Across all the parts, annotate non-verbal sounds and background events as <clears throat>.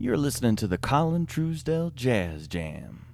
You're listening to the Colin Truesdell Jazz Jam.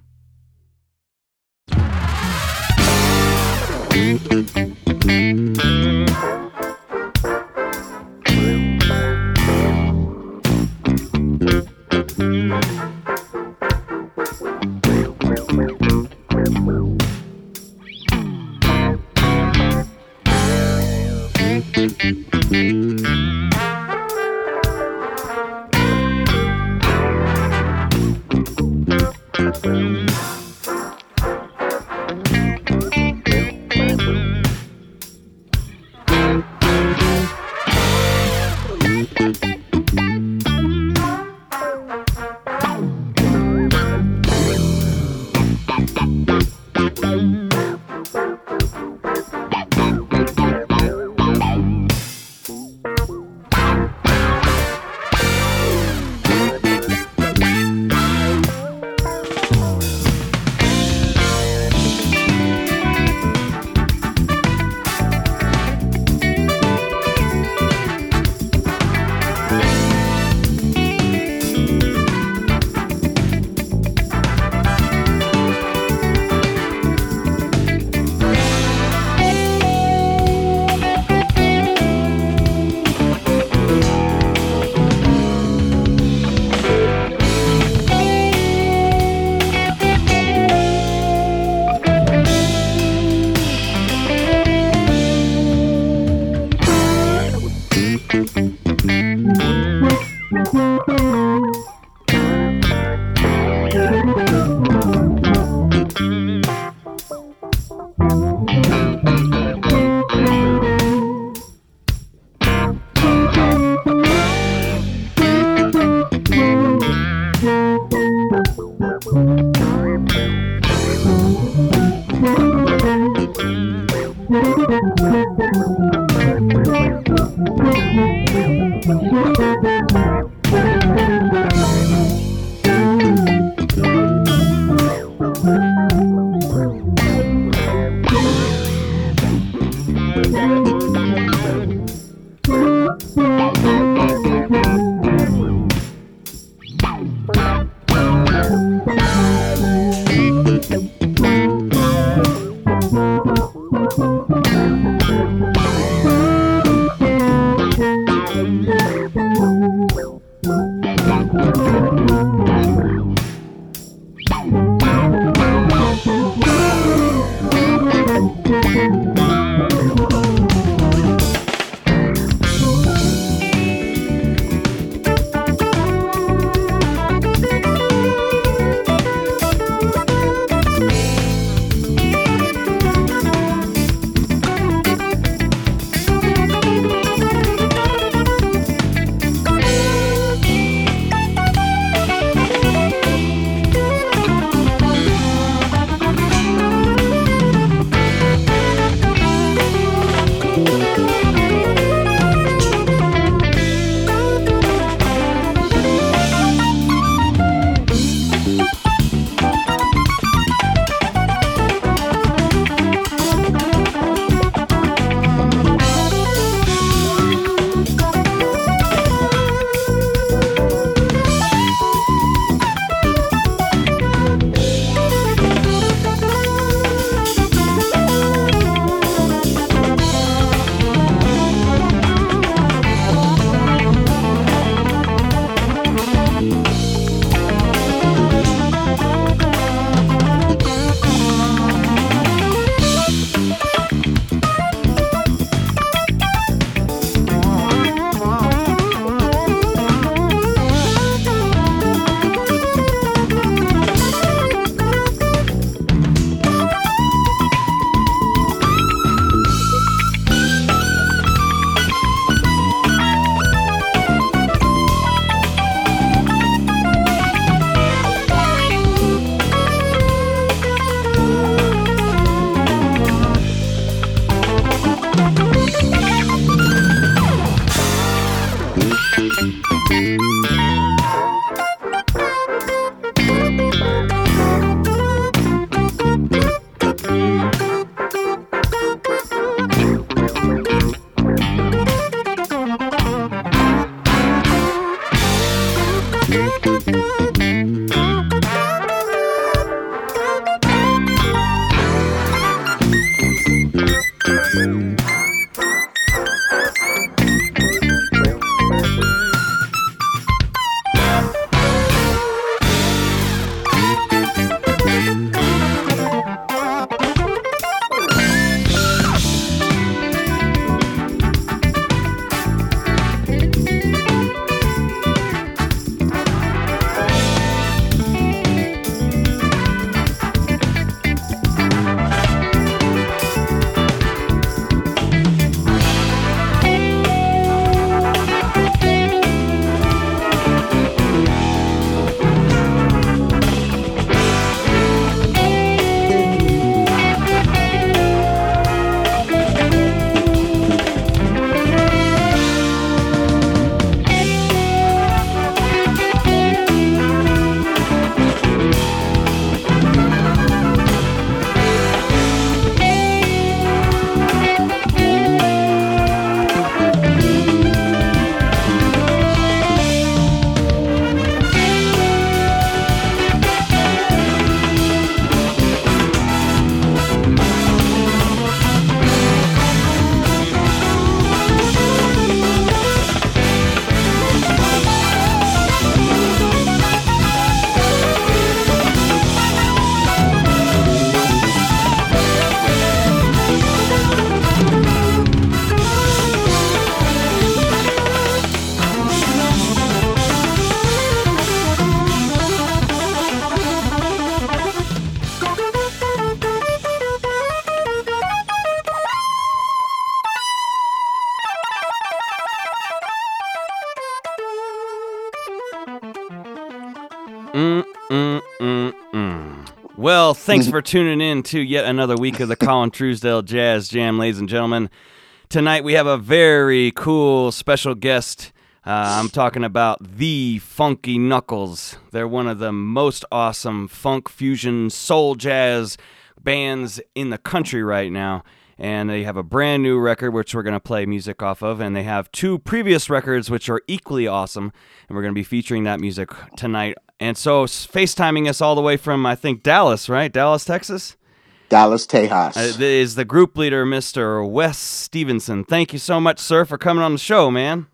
Thanks <laughs> for tuning in to yet another week of the Colin Truesdale Jazz Jam, ladies and gentlemen. Tonight we have a very cool special guest. Uh, I'm talking about the Funky Knuckles. They're one of the most awesome funk fusion soul jazz bands in the country right now. And they have a brand new record, which we're going to play music off of. And they have two previous records, which are equally awesome. And we're going to be featuring that music tonight and so FaceTiming us all the way from I think Dallas, right? Dallas, Texas. Dallas Tejas uh, is the group leader, Mr. Wes Stevenson. Thank you so much, sir, for coming on the show, man.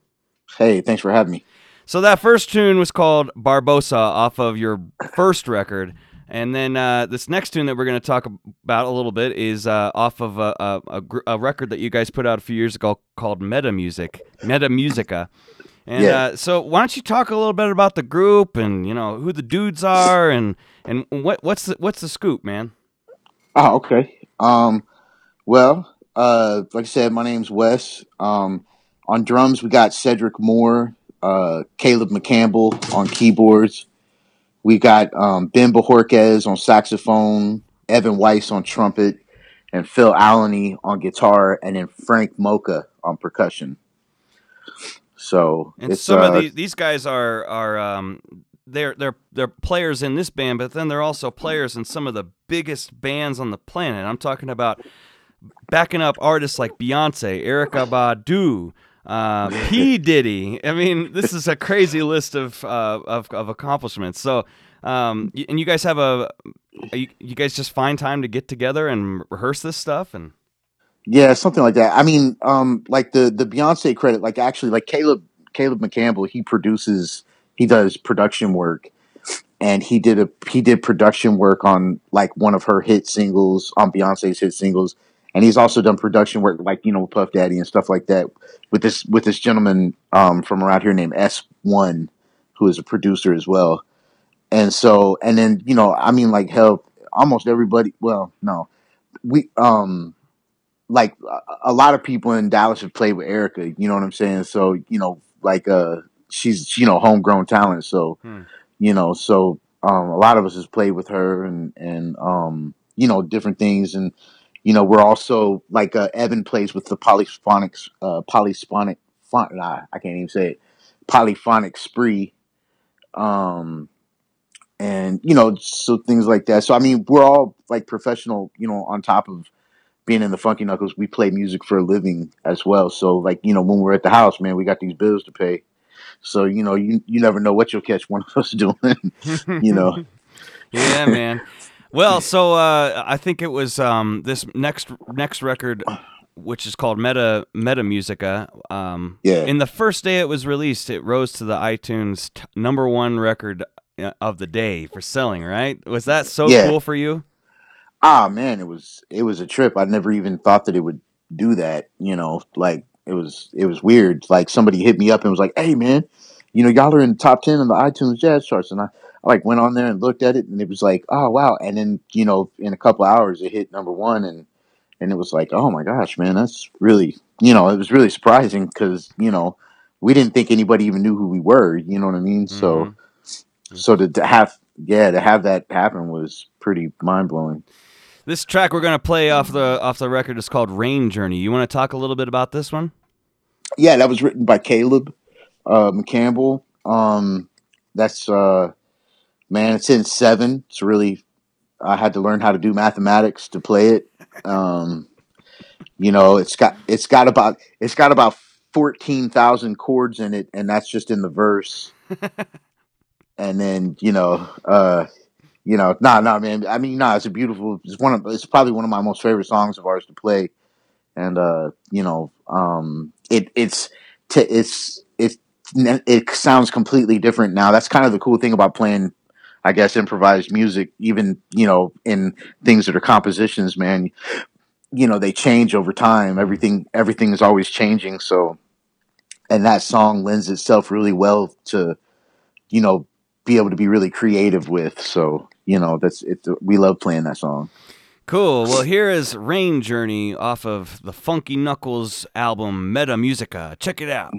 Hey, thanks for having me. So that first tune was called Barbosa off of your first record. And then uh, this next tune that we're going to talk about a little bit is uh, off of a, a, a, a, record that you guys put out a few years ago called Meta Music, Meta Musica. And yeah. uh, so, why don't you talk a little bit about the group and you know who the dudes are and and what what's the what's the scoop, man? Oh, okay. Um, well, uh, like I said, my name's Wes. Um, on drums, we got Cedric Moore, uh, Caleb McCampbell on keyboards. We got um, Ben Bojorquez on saxophone, Evan Weiss on trumpet, and Phil Alleney on guitar, and then Frank Mocha on percussion. So and some uh, of these these guys are are um, they're they're they're players in this band, but then they're also players in some of the biggest bands on the planet. I'm talking about backing up artists like Beyonce, Erykah Badu, uh, <laughs> P Diddy. I mean, this is a crazy list of uh, of, of accomplishments. So, um, and you guys have a you, you guys just find time to get together and rehearse this stuff and. Yeah, something like that. I mean, um, like the the Beyonce credit, like actually, like Caleb Caleb McCampbell, he produces, he does production work, and he did a he did production work on like one of her hit singles on Beyonce's hit singles, and he's also done production work like you know Puff Daddy and stuff like that with this with this gentleman um, from around here named S One, who is a producer as well, and so and then you know I mean like hell, almost everybody. Well, no, we um like a lot of people in Dallas have played with Erykah. You know what I'm saying? So you know, like uh, she's you know homegrown talent. So hmm. you know, so um, a lot of us has played with her and and um, you know different things. And you know, we're also like uh, Evan plays with the polyphonic uh, polyphonic font. Nah, I can't even say it. Polyphonic spree. Um, and you know, so things like that. So I mean, we're all like professional. You know, on top of being in the Funky Knuckles, we play music for a living as well. So like, you know, when we're at the house, man, we got these bills to pay. So you know, you you never know what you'll catch one of us <laughs> doing. <laughs> you know. yeah, man. Well, so uh, I think it was um, this next next record, which is called Meta Meta Musica. Um, Yeah. In the first day it was released, it rose to the iTunes t- number one record uh, of the day for selling. Right? Was that so Yeah. cool for you? Ah man it was it was a trip. I never even thought that it would do that you know like it was it was weird. Like somebody hit me up and was like hey man you know y'all are in the top 10 on the itunes jazz charts. And i, I like went on there and looked at it and it was like oh wow. And then you know in a couple hours it hit number one and and it was like oh my gosh man that's really you know it was really surprising because you know we didn't think anybody even knew who we were you know what i mean? So Mhm. so to, to have yeah to have that happen was pretty mind-blowing This track we're gonna play off the off the record is called Rain Journey. You want to talk a little bit about this one? Yeah, that was written by Caleb uh, McCampbell. Um, that's uh, man, it's in seven. It's really I had to learn how to do mathematics to play it. Um, you know, it's got it's got about it's got about fourteen thousand chords in it, and that's just in the verse. <laughs> and then you know, uh, you know, nah, nah, man. I mean, nah, it's a beautiful. It's one of it's probably one of my most favorite songs of ours to play and uh, you know, um, it it's t- it's it it sounds completely different now. That's kind of the cool thing about playing, I guess, improvised music. Even you know, in things that are compositions, man, you know, they change over time. Everything everything is always changing. So, and that song lends itself really well to, you know, be able to be really creative with. So, you know, that's it. We love playing that song. Cool. Well, here is Rain Journey off of the Funky Knuckles album Meta Musica. Check it out.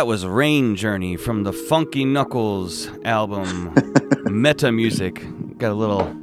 That was Rain Journey from the Funky Knuckles album, <laughs> Meta Music. Got a little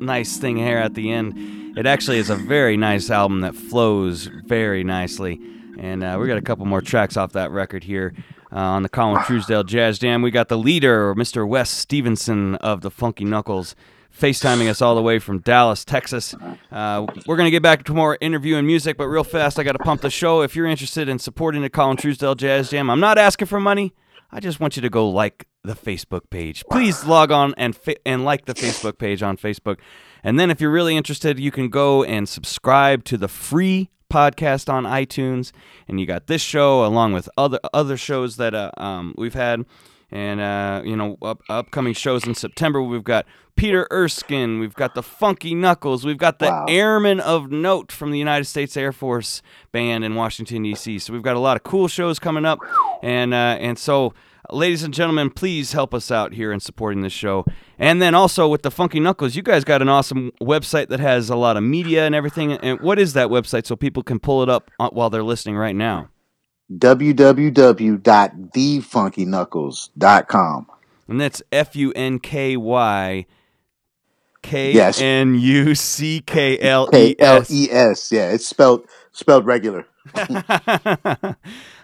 nice thing here at the end. It actually is a very nice album that flows very nicely. And uh, we got a couple more tracks off that record here uh, on the Colin Truesdale Jazz Jam. We got the leader, Mr. Wes Stevenson of the Funky Knuckles, FaceTiming us all the way from Dallas, Texas. Uh, we're going to get back to more interview and music, but real fast, I got to pump the show. If you're interested in supporting the Colin Truesdale Jazz Jam, I'm not asking for money. I just want you to go like the Facebook page. Please log on and fa- and like the Facebook page on Facebook. And then if you're really interested, you can go and subscribe to the free podcast on iTunes. And you got this show along with other other shows that uh, um, we've had. And uh, you know, up, upcoming shows in September, we've got Peter Erskine, we've got the Funky Knuckles, we've got the Wow. Airmen of Note from the United States Air Force Band in Washington D.C. So we've got a lot of cool shows coming up, and uh, and so, ladies and gentlemen, please help us out here in supporting this show. And then also with the Funky Knuckles, you guys got an awesome website that has a lot of media and everything. And what is that website so people can pull it up uh, while they're listening right now? www.thefunkyknuckles.com. And that's F U N K Y K. N U C K L K L S. E S. Yeah, it's spelled spelled regular. <laughs>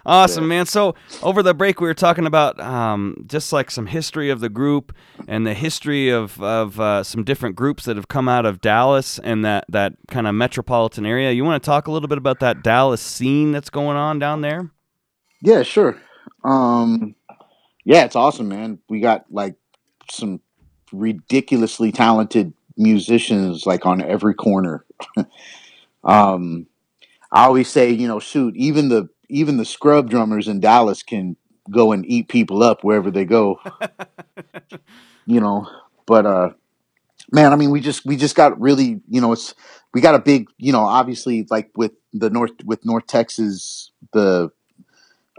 awesome, Yeah. man. So over the break, we were talking about um, just like some history of the group and the history of of uh, some different groups that have come out of Dallas and that that kind of metropolitan area. You want to talk a little bit about that Dallas scene that's going on down there? Yeah, sure. Um, yeah, it's awesome, man. We got like some ridiculously talented musicians like on every corner. <laughs> um, I always say, you know, shoot, even the even the scrub drummers in Dallas can go and eat people up wherever they go. <laughs> you know, but uh man, I mean we just we just got really, you know, it's we got a big, you know, obviously like with the North with North Texas the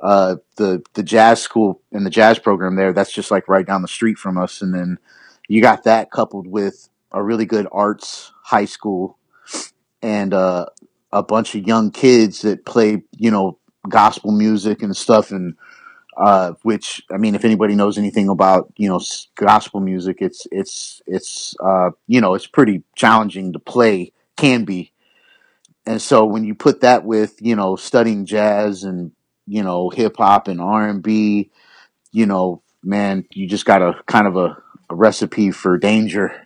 uh the the jazz school and the jazz program there, that's just like right down the street from us and then you got that coupled with a really good arts high school and uh a bunch of young kids that play, you know, gospel music and stuff and uh, which I mean, if anybody knows anything about you know gospel music, it's it's it's uh, you know it's pretty challenging to play, can be, and so when you put that with you know studying jazz and you know hip hop and R and B, you know, man, you just got a kind of a, a recipe for danger,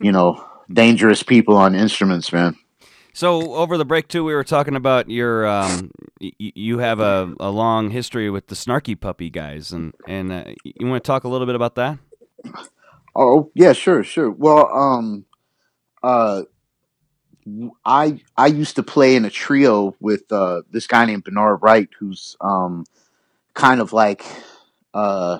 you know, dangerous people on instruments, man. So over the break too, we were talking about your um, y- you have a, a long history with the Snarky Puppy guys, and and uh, you want to talk a little bit about that? Oh yeah, sure, sure. Well, um, uh, I I used to play in a trio with uh, this guy named Bernard Wright, who's um, kind of like uh,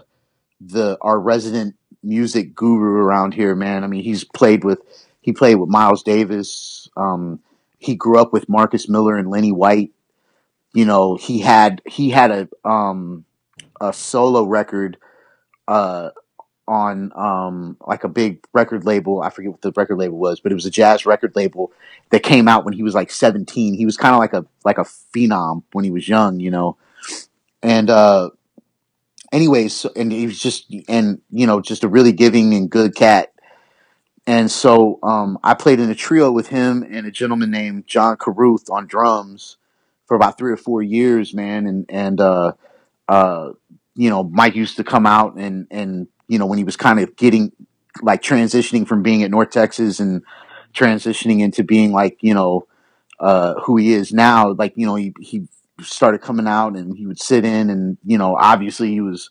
the our resident music guru around here, man. I mean, he's played with he played with Miles Davis. Um, he grew up with Marcus Miller and Lenny White. You know, he had he had a um, a solo record uh, on um, like a big record label. I forget what the record label was, but it was a jazz record label that came out when he was like 17. He was kind of like a like a phenom when he was young, you know. And uh anyways, and he was just and you know, just a really giving and good cat. And so um I played in a trio with him and a gentleman named John Caruth on drums for about 3 or 4 years, man, and and uh uh you know, Mike used to come out and and you know, when he was kind of getting like transitioning from being at North Texas and transitioning into being like you know uh, who he is now. Like you know he he started coming out and he would sit in and you know obviously he was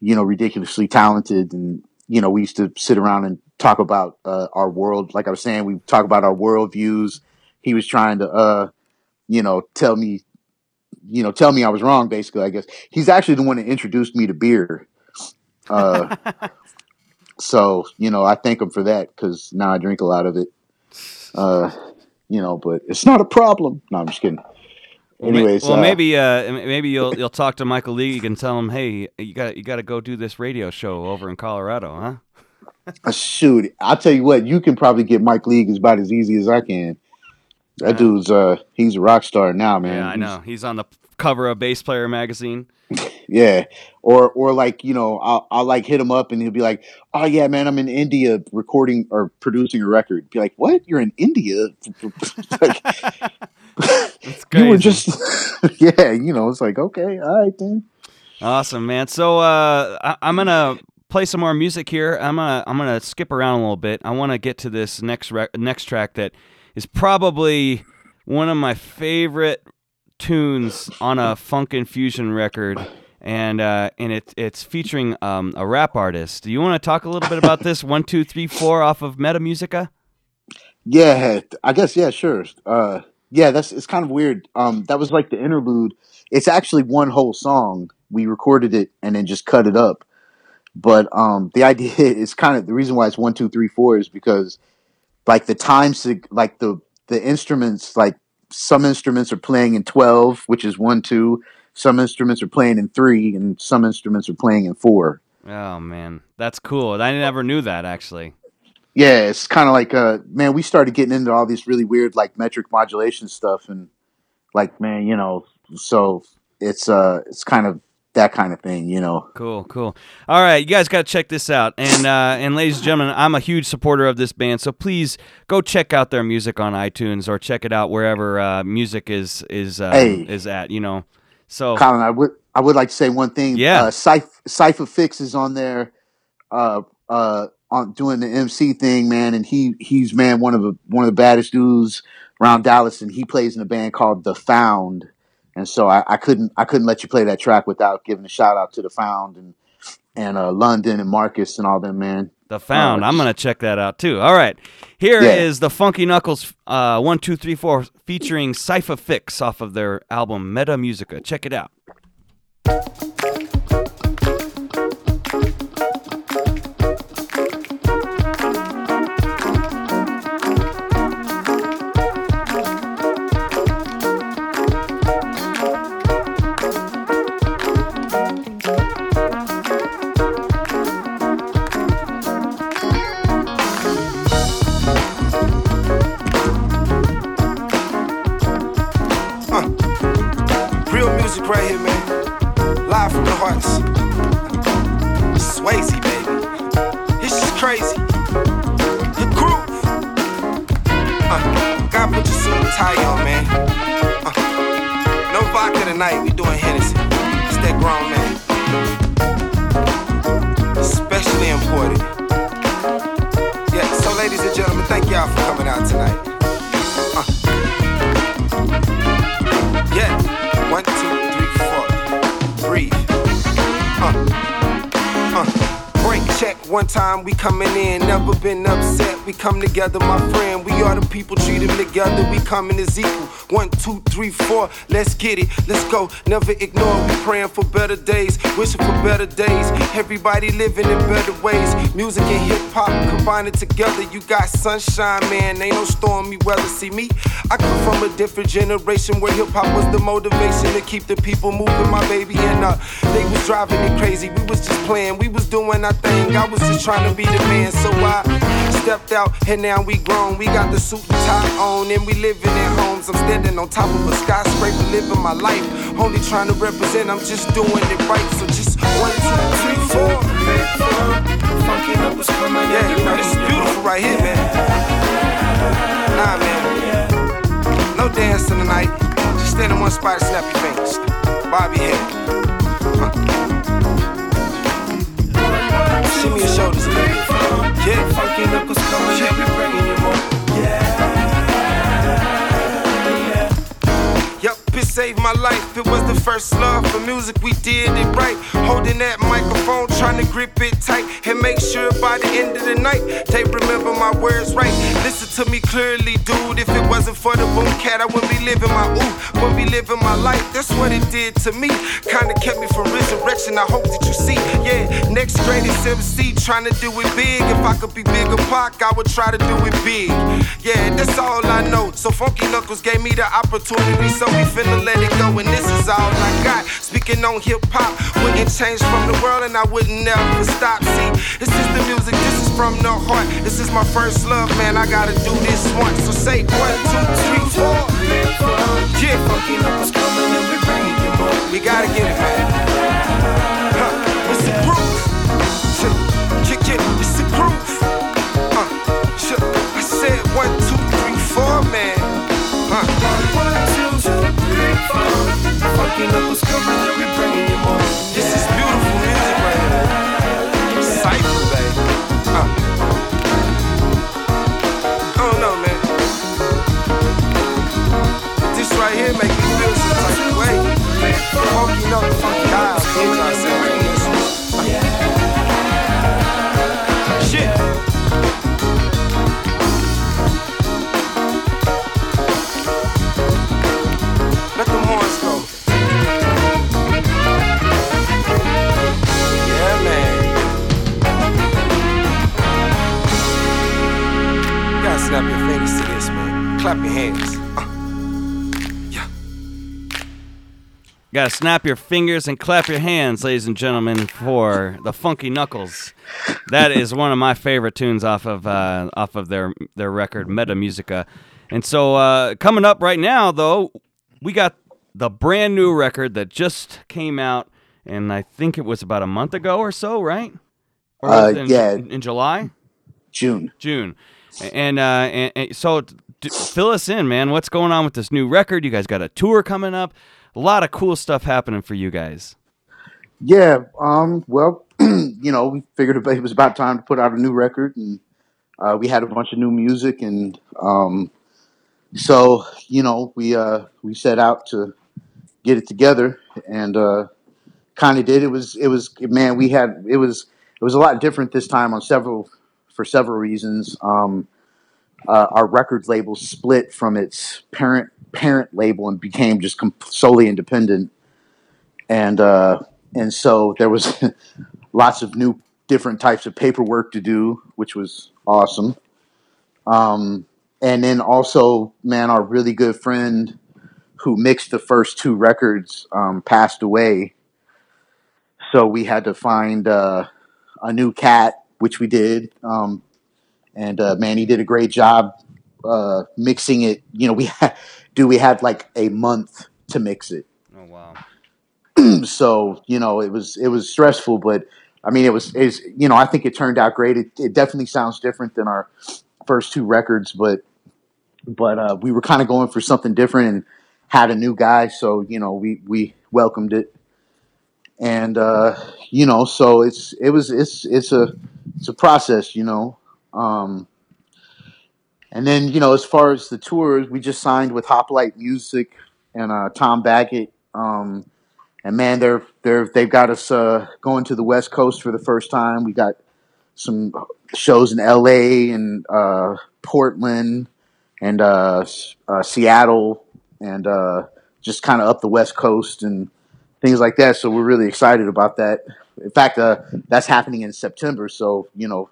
you know ridiculously talented and you know we used to sit around and talk about uh, our world. Like I was saying, we talk about our world views. He was trying to uh, you know tell me you know tell me I was wrong. Basically, I guess he's actually the one that introduced me to beer. Uh, so you know I thank him for that because now I drink a lot of it. Uh, you know, but it's not a problem. No, I'm just kidding. Anyways, well, uh, maybe uh, maybe you'll you'll talk to Michael League and tell him, hey, you got you got to go do this radio show over in Colorado, huh? <laughs> shoot, I'll tell you what, you can probably get Mike League about as easy as I can. That dude's uh he's a rock star now, man. Yeah, I He's- know. He's on the cover of Bass Player magazine. <laughs> Yeah, or or like you know, I'll I'll like hit him up and he'll be like, "Oh yeah, man, I'm in India recording or producing a record." Be like, "What? You're in India?" <laughs> like, It's you were just yeah, you know. It's like okay, all right then. Awesome, man. So uh, I- I'm gonna play some more music here. I'm gonna I'm gonna skip around a little bit. I want to get to this next next track that is probably one of my favorite tunes on a funk and fusion record, and uh, and it it's featuring um, a rap artist. Do you want to talk a little bit about this? One, two, three, four off of Meta Musica. Yeah, I guess yeah, sure. Uh, yeah, that's it's kind of weird. Um, that was like the interlude. It's actually one whole song. We recorded it and then just cut it up. But um, the idea <laughs> is kind of the reason why it's one, two, three, four is because like the time, sig- like the the instruments, like some instruments are playing in twelve, which is one, two. Some instruments are playing in three, and some instruments are playing in four. Oh man, that's cool. I never knew that actually. Yeah, it's kind of like uh man, we started getting into all this really weird like metric modulation stuff and like man, you know, so it's uh it's kind of that kind of thing, you know. Cool, cool. All right, you guys got to check this out. And uh, and ladies and gentlemen, I'm a huge supporter of this band, so please go check out their music on iTunes or check it out wherever uh, music is is uh, Hey. is at. You know, so Colin, I would I would like to say one thing. Yeah. Uh Cypher Fix is on there uh uh on doing the MC thing, man, and he he's man one of the one of the baddest dudes around Dallas and he plays in a band called The Found. And so I, I couldn't I couldn't let you play that track without giving a shout out to The Found and and uh London and Marcus and all them, man. the found. I'm gonna check that out too. All right, here is Yeah. the Funky Knuckles uh, one two three four featuring Cypher Fix off of their album Meta Musica. Check it out. Tie on, man. Uh, no vodka tonight. We doing Hennessy. It's that grown man. Especially important. Yeah, so ladies and gentlemen, thank y'all for coming out tonight. One time, we coming in. Never been upset. We come together, my friend. We are the people treated together. We coming as equal. One, two, three, four. Let's get it. Let's go. Never ignore. We praying for better days. Wishing for better days. Everybody living in better ways. Music and hip hop combining together. You got sunshine, man. Ain't no stormy weather. See me? I come from a different generation where hip hop was the motivation to keep the people moving, my baby. And uh, they was driving it crazy. We was just playing. We was doing our thing. I was just trying to be the man. So I stepped out and now we grown. We got the suit and tie on and we living in homes. I'm standing on top of a skyscraper, living my life. Only trying to represent. I'm just doing it right. So just one, two, three, four. Yeah, you know, this is beautiful right here, man. Nah, man. No dancing tonight. Just stand in one spot and snap your fingers. Bobby head. Shimmy your shoulders a little bit. Yeah. Funky knuckles coming, yeah, we bringing you more. Saved my life. It was the first love for music. We did it right. Holding that microphone, trying to grip it tight and make sure by the end of the night they remember my words right. Listen to me clearly, dude. If it wasn't for the boom cat, I wouldn't be living my ooh, wouldn't be living my life. That's what it did to me. Kinda kept me from resurrection. I hope that you see. Yeah, next greatest MC trying to do it big. If I could be bigger, Pac, I would try to do it big. Yeah, that's all I know. So Funky Knuckles gave me the opportunity, so we finna let it go, and this is all I got. Speaking on hip hop, wouldn't change from the world, and I wouldn't never stop. See, this is the music, this is from the heart. This is my first love, man. I gotta do this once. So say one, two, three, four. Yeah, fucking up is coming and we bringing you more. We gotta get it, man. Huh, it's a groove. Kick it, it's a groove. Uh, I said one, two, Fucking up is coming and bringing you more. This is beautiful music right here. Cypher, baby. Uh. I don't know, man. This right here make me feel some type of way. Funky, you hands. Uh. Yeah. Gotta snap your fingers and clap your hands, ladies and gentlemen, for the Funky Knuckles. That is one of my favorite tunes off of uh, off of their their record Meta Musica. And so uh, coming up right now, though, we got the brand new record that just came out, and I think it was about a month ago or so, right? Or Uh, in, yeah. in July. June. June. And, uh, and, and so d- fill us in, man. What's going on with this new record? You guys got a tour coming up. A lot of cool stuff happening for you guys. Yeah. Um. Well, <clears throat> you know, we figured it was about time to put out a new record, and uh, we had a bunch of new music, and um, so you know, we uh, we set out to get it together, and uh, kind of did. It was it was man, we had it was it was a lot different this time on several for several reasons. Um, uh, our record label split from its parent parent label and became just solely independent, and uh, and so there was <laughs> lots of new different types of paperwork to do, which was awesome. Um, and then also, man, our really good friend who mixed the first two records um, passed away, so we had to find uh, a new cat, which we did. Um, and uh, man, he did a great job uh, mixing it. You know, we <laughs> had, do we had like a month to mix it Oh wow. <clears throat> so you know it was it was stressful but i mean it was is you know i think it turned out great it, it definitely sounds different than our first two records but but uh, we were kind of going for something different and had a new guy so you know we we welcomed it and uh you know so it's it was it's it's a it's a process you know um and then you know as far as the tours we just signed with hoplite music and uh tom baggett um and man, they're they're they've got us uh, going to the West Coast for the first time. We got some shows in L.A. and uh, Portland and uh, uh, Seattle and uh, just kind of up the West Coast and things like that. So we're really excited about that. In fact, uh, that's happening in September. So you know,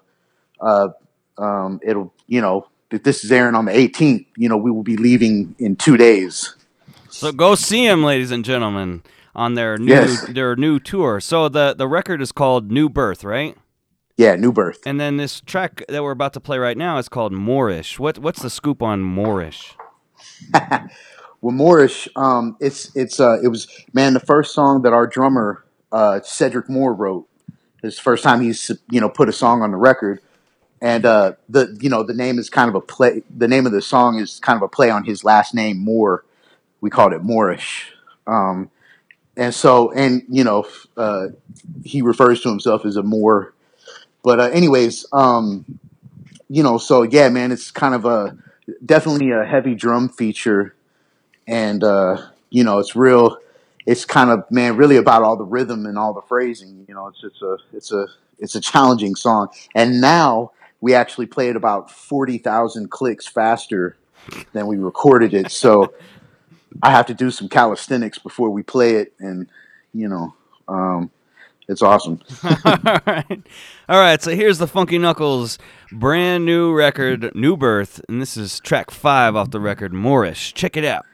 uh, um, it'll you know if this is airing on the 18th, you know we will be leaving in two days. So go see him ladies and gentlemen, on their new Yes. their new tour. So the the record is called New Birth, right? Yeah, new birth. And then this track that we're about to play right now is called Moorish. What what's the scoop on Moorish? <laughs> Well, Moorish, um, it's it's uh, it was man the first song that our drummer uh, Cedric Moore wrote. His first time he's you know put a song on the record, and uh, the you know the name is kind of a play. The name of the song is kind of a play on his last name Moore. We called it Moorish, um, and so and you know uh, he refers to himself as a Moor. But uh, anyways, um, you know, so yeah, man, it's kind of a definitely a heavy drum feature and uh, you know it's real it's kind of man really about all the rhythm and all the phrasing you know it's it's a it's a it's a challenging song and now we actually play it about 40,000 clicks faster than we recorded it so I have to do some calisthenics before we play it and you know um, it's awesome <laughs> All right. All right, so here's the Funky Knuckles brand new record, New Birth, and this is track 5 off the record Moorish. Check it out.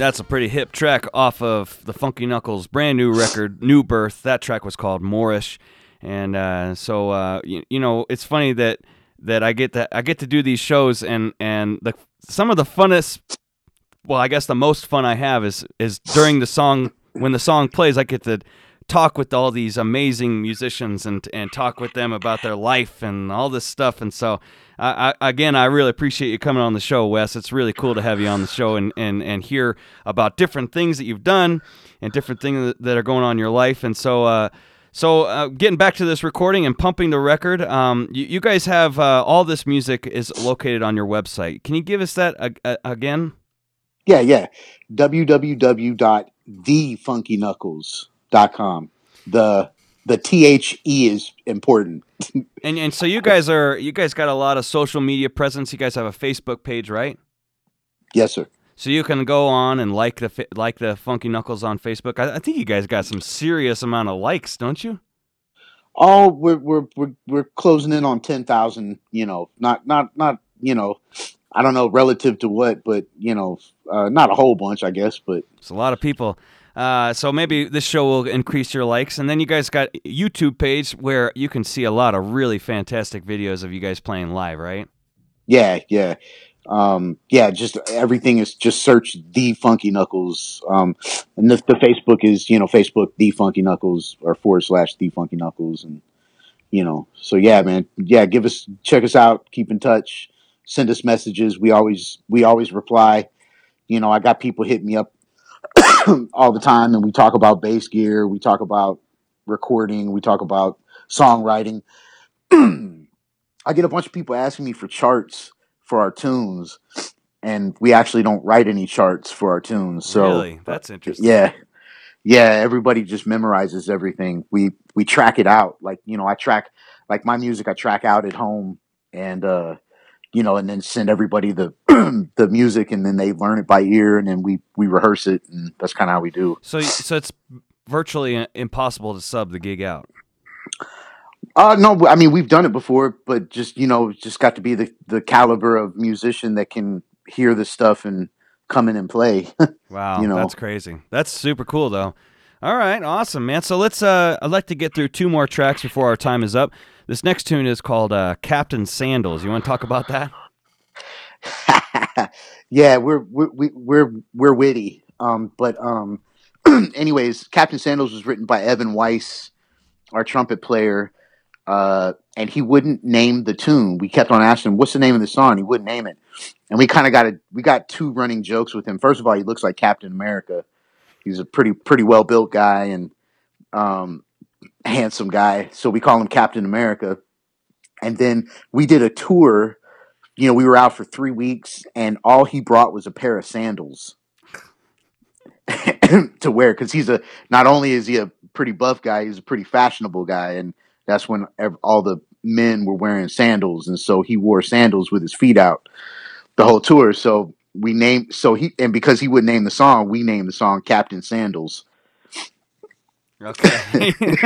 That's a pretty hip track off of the Funky Knuckles' brand new record, New Birth. That track was called Moorish, and uh, so uh, you, you know it's funny that that I get to I get to do these shows and and the some of the funnest, well, I guess the most fun I have is is during the song when the song plays. I get to talk with all these amazing musicians and and talk with them about their life and all this stuff. And so, I, again, I really appreciate you coming on the show, Wes. It's really cool to have you on the show and and and hear about different things that you've done and different things that are going on in your life. And so. Uh, so, uh, getting back to this recording and pumping the record, um, you, you, guys have uh, all this music is located on your website. Can you give us that again? Yeah, yeah. www.thefunkyknuckles.com. The the T H E is important. <laughs> and and so you guys are you guys got a lot of social media presence. You guys have a Facebook page, right? Yes, sir. So you can go on and like the like the Funky Knuckles on Facebook. I, I think you guys got some serious amount of likes, don't you? Oh, we're we're we're, we're closing in on ten thousand. You know, not not not you know, I don't know relative to what, but you know, uh, not a whole bunch, I guess. But it's a lot of people. Uh, so maybe this show will increase your likes, and then you guys got YouTube page where you can see a lot of really fantastic videos of you guys playing live, right? Yeah, yeah um, yeah, just everything is just search the Funky Knuckles. Um, and the, the Facebook is you know Facebook the Funky Knuckles or forward slash the Funky Knuckles, and you know, so yeah, man, yeah, give us check us out, keep in touch, send us messages. We always we always reply. You know, I got people hit me up <coughs> all the time, and we talk about bass gear, we talk about recording, we talk about songwriting. <clears throat> I get a bunch of people asking me for charts for our tunes, and we actually don't write any charts for our tunes. So really, that's interesting. Yeah, yeah. Everybody just memorizes everything. We we track it out. Like you know, I track like my music. I track out at home, and uh, you know, and then send everybody the <clears throat> the music, and then they learn it by ear, and then we we rehearse it, and that's kind of how we do. So so it's virtually impossible to sub the gig out. Uh, no, I mean we've done it before, but just you know, just got to be the the caliber of musician that can hear the stuff and come in and play. <laughs> wow, you know, that's crazy. That's super cool, though. All right, awesome, man. So let's. Uh, I'd like to get through two more tracks before our time is up. This next tune is called uh, Captain Sandals. You want to talk about that? <laughs> yeah, we're we're we're we're witty. Um, but um, <clears throat> anyways, Captain Sandals was written by Evan Weiss, our trumpet player uh, and he wouldn't name the tune. We kept on asking him, "What's the name of the song?" He wouldn't name it, and we kind of got a we got two running jokes with him. First of all, he looks like Captain America. He's a pretty pretty well built guy and um, handsome guy, so we call him Captain America. And then we did a tour. You know, we were out for three weeks, and all he brought was a pair of sandals <laughs> to wear because he's a not only is he a pretty buff guy, he's a pretty fashionable guy, and that's when all the men were wearing sandals, and so he wore sandals with his feet out the whole tour. So we named so he and because he would name the song, we named the song Captain Sandals. Okay. <laughs>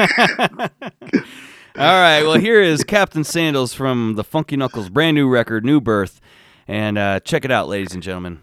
All right. Well, here is Captain Sandals from the Funky Knuckles brand new record, New Birth, and uh, check it out, ladies and gentlemen.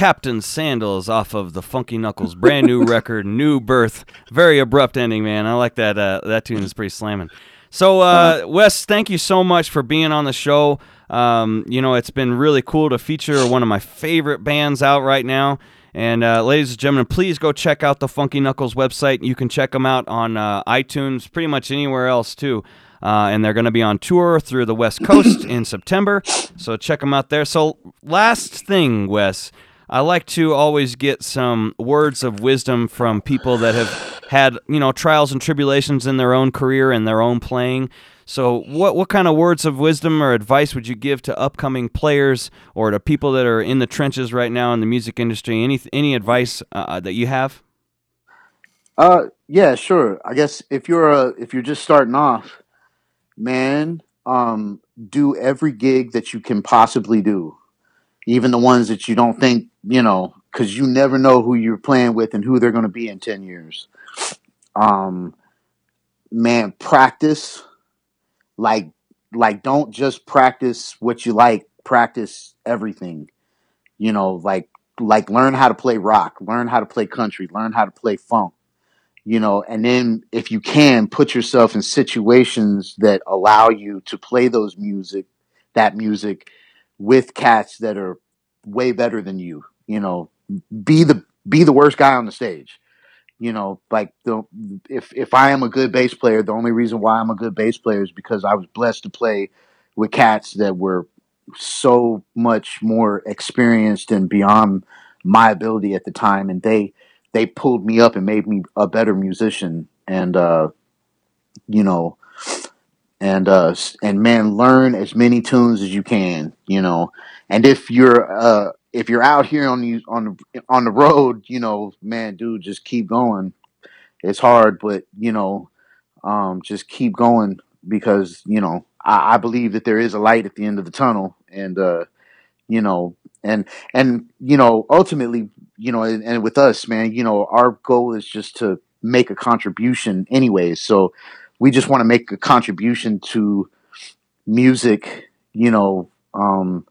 Captain Sandals off of the Funky Knuckles brand new <laughs> record, New Birth. Very abrupt ending, man. I like that. Uh, that tune is pretty slamming. So, uh, Wes, thank you so much for being on the show. Um, you know, it's been really cool to feature one of my favorite bands out right now. And uh, ladies and gentlemen, please go check out the Funky Knuckles website. You can check them out on uh, iTunes, pretty much anywhere else too. Uh, and they're going to be on tour through the West Coast <coughs> in September. So check them out there. So, last thing, Wes, I like to always get some words of wisdom from people that have had, you know, trials and tribulations in their own career and their own playing. So, what what kind of words of wisdom or advice would you give to upcoming players or to people that are in the trenches right now in the music industry? Any any advice uh, that you have? Uh, yeah, sure. I guess if you're a, if you're just starting off, man, um, do every gig that you can possibly do, even the ones that you don't think, you know, because you never know who you're playing with and who they're going to be in 10 years. Um, man, practice. Like, like, don't just practice what you like, practice everything. You know, like, like learn how to play rock, learn how to play country, learn how to play funk you know, and then if you can put yourself in situations that allow you to play those music, that music with cats that are way better than you, you know, be the be the worst guy on the stage. You know, like the if if I am a good bass player, the only reason why I'm a good bass player is because I was blessed to play with cats that were so much more experienced and beyond my ability at the time and they they pulled me up and made me a better musician and uh you know and uh and man learn as many tunes as you can you know. And if you're uh if you're out here on the on the on the road you know man dude just keep going. It's hard but you know um just keep going because you know I, I believe that there is a light at the end of the tunnel and uh you know and and you know ultimately you know and, and with us man you know our goal is just to make a contribution anyways. So we just want to make a contribution to music you know um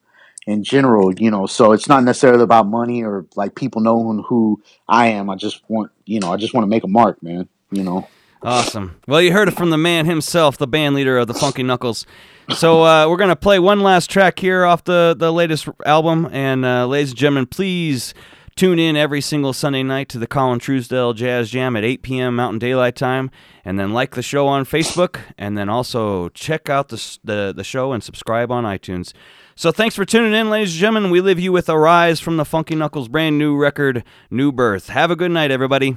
in general you know so it's not necessarily about money or like people knowing who i am i just want you know i just want to make a mark man you know Awesome. Well, you heard it from the man himself, the band leader of the Funky Knuckles. So uh, we're gonna play one last track here off the the latest album, and uh, ladies and gentlemen, please tune in every single Sunday night to the Colin Truesdale Jazz Jam at 8 p.m. Mountain Daylight Time, and then like the show on Facebook, and then also check out the the, the show and subscribe on iTunes. So thanks for tuning in, ladies and gentlemen. We leave you with a rise from the Funky Knuckles' brand new record, New Birth. Have a good night, everybody.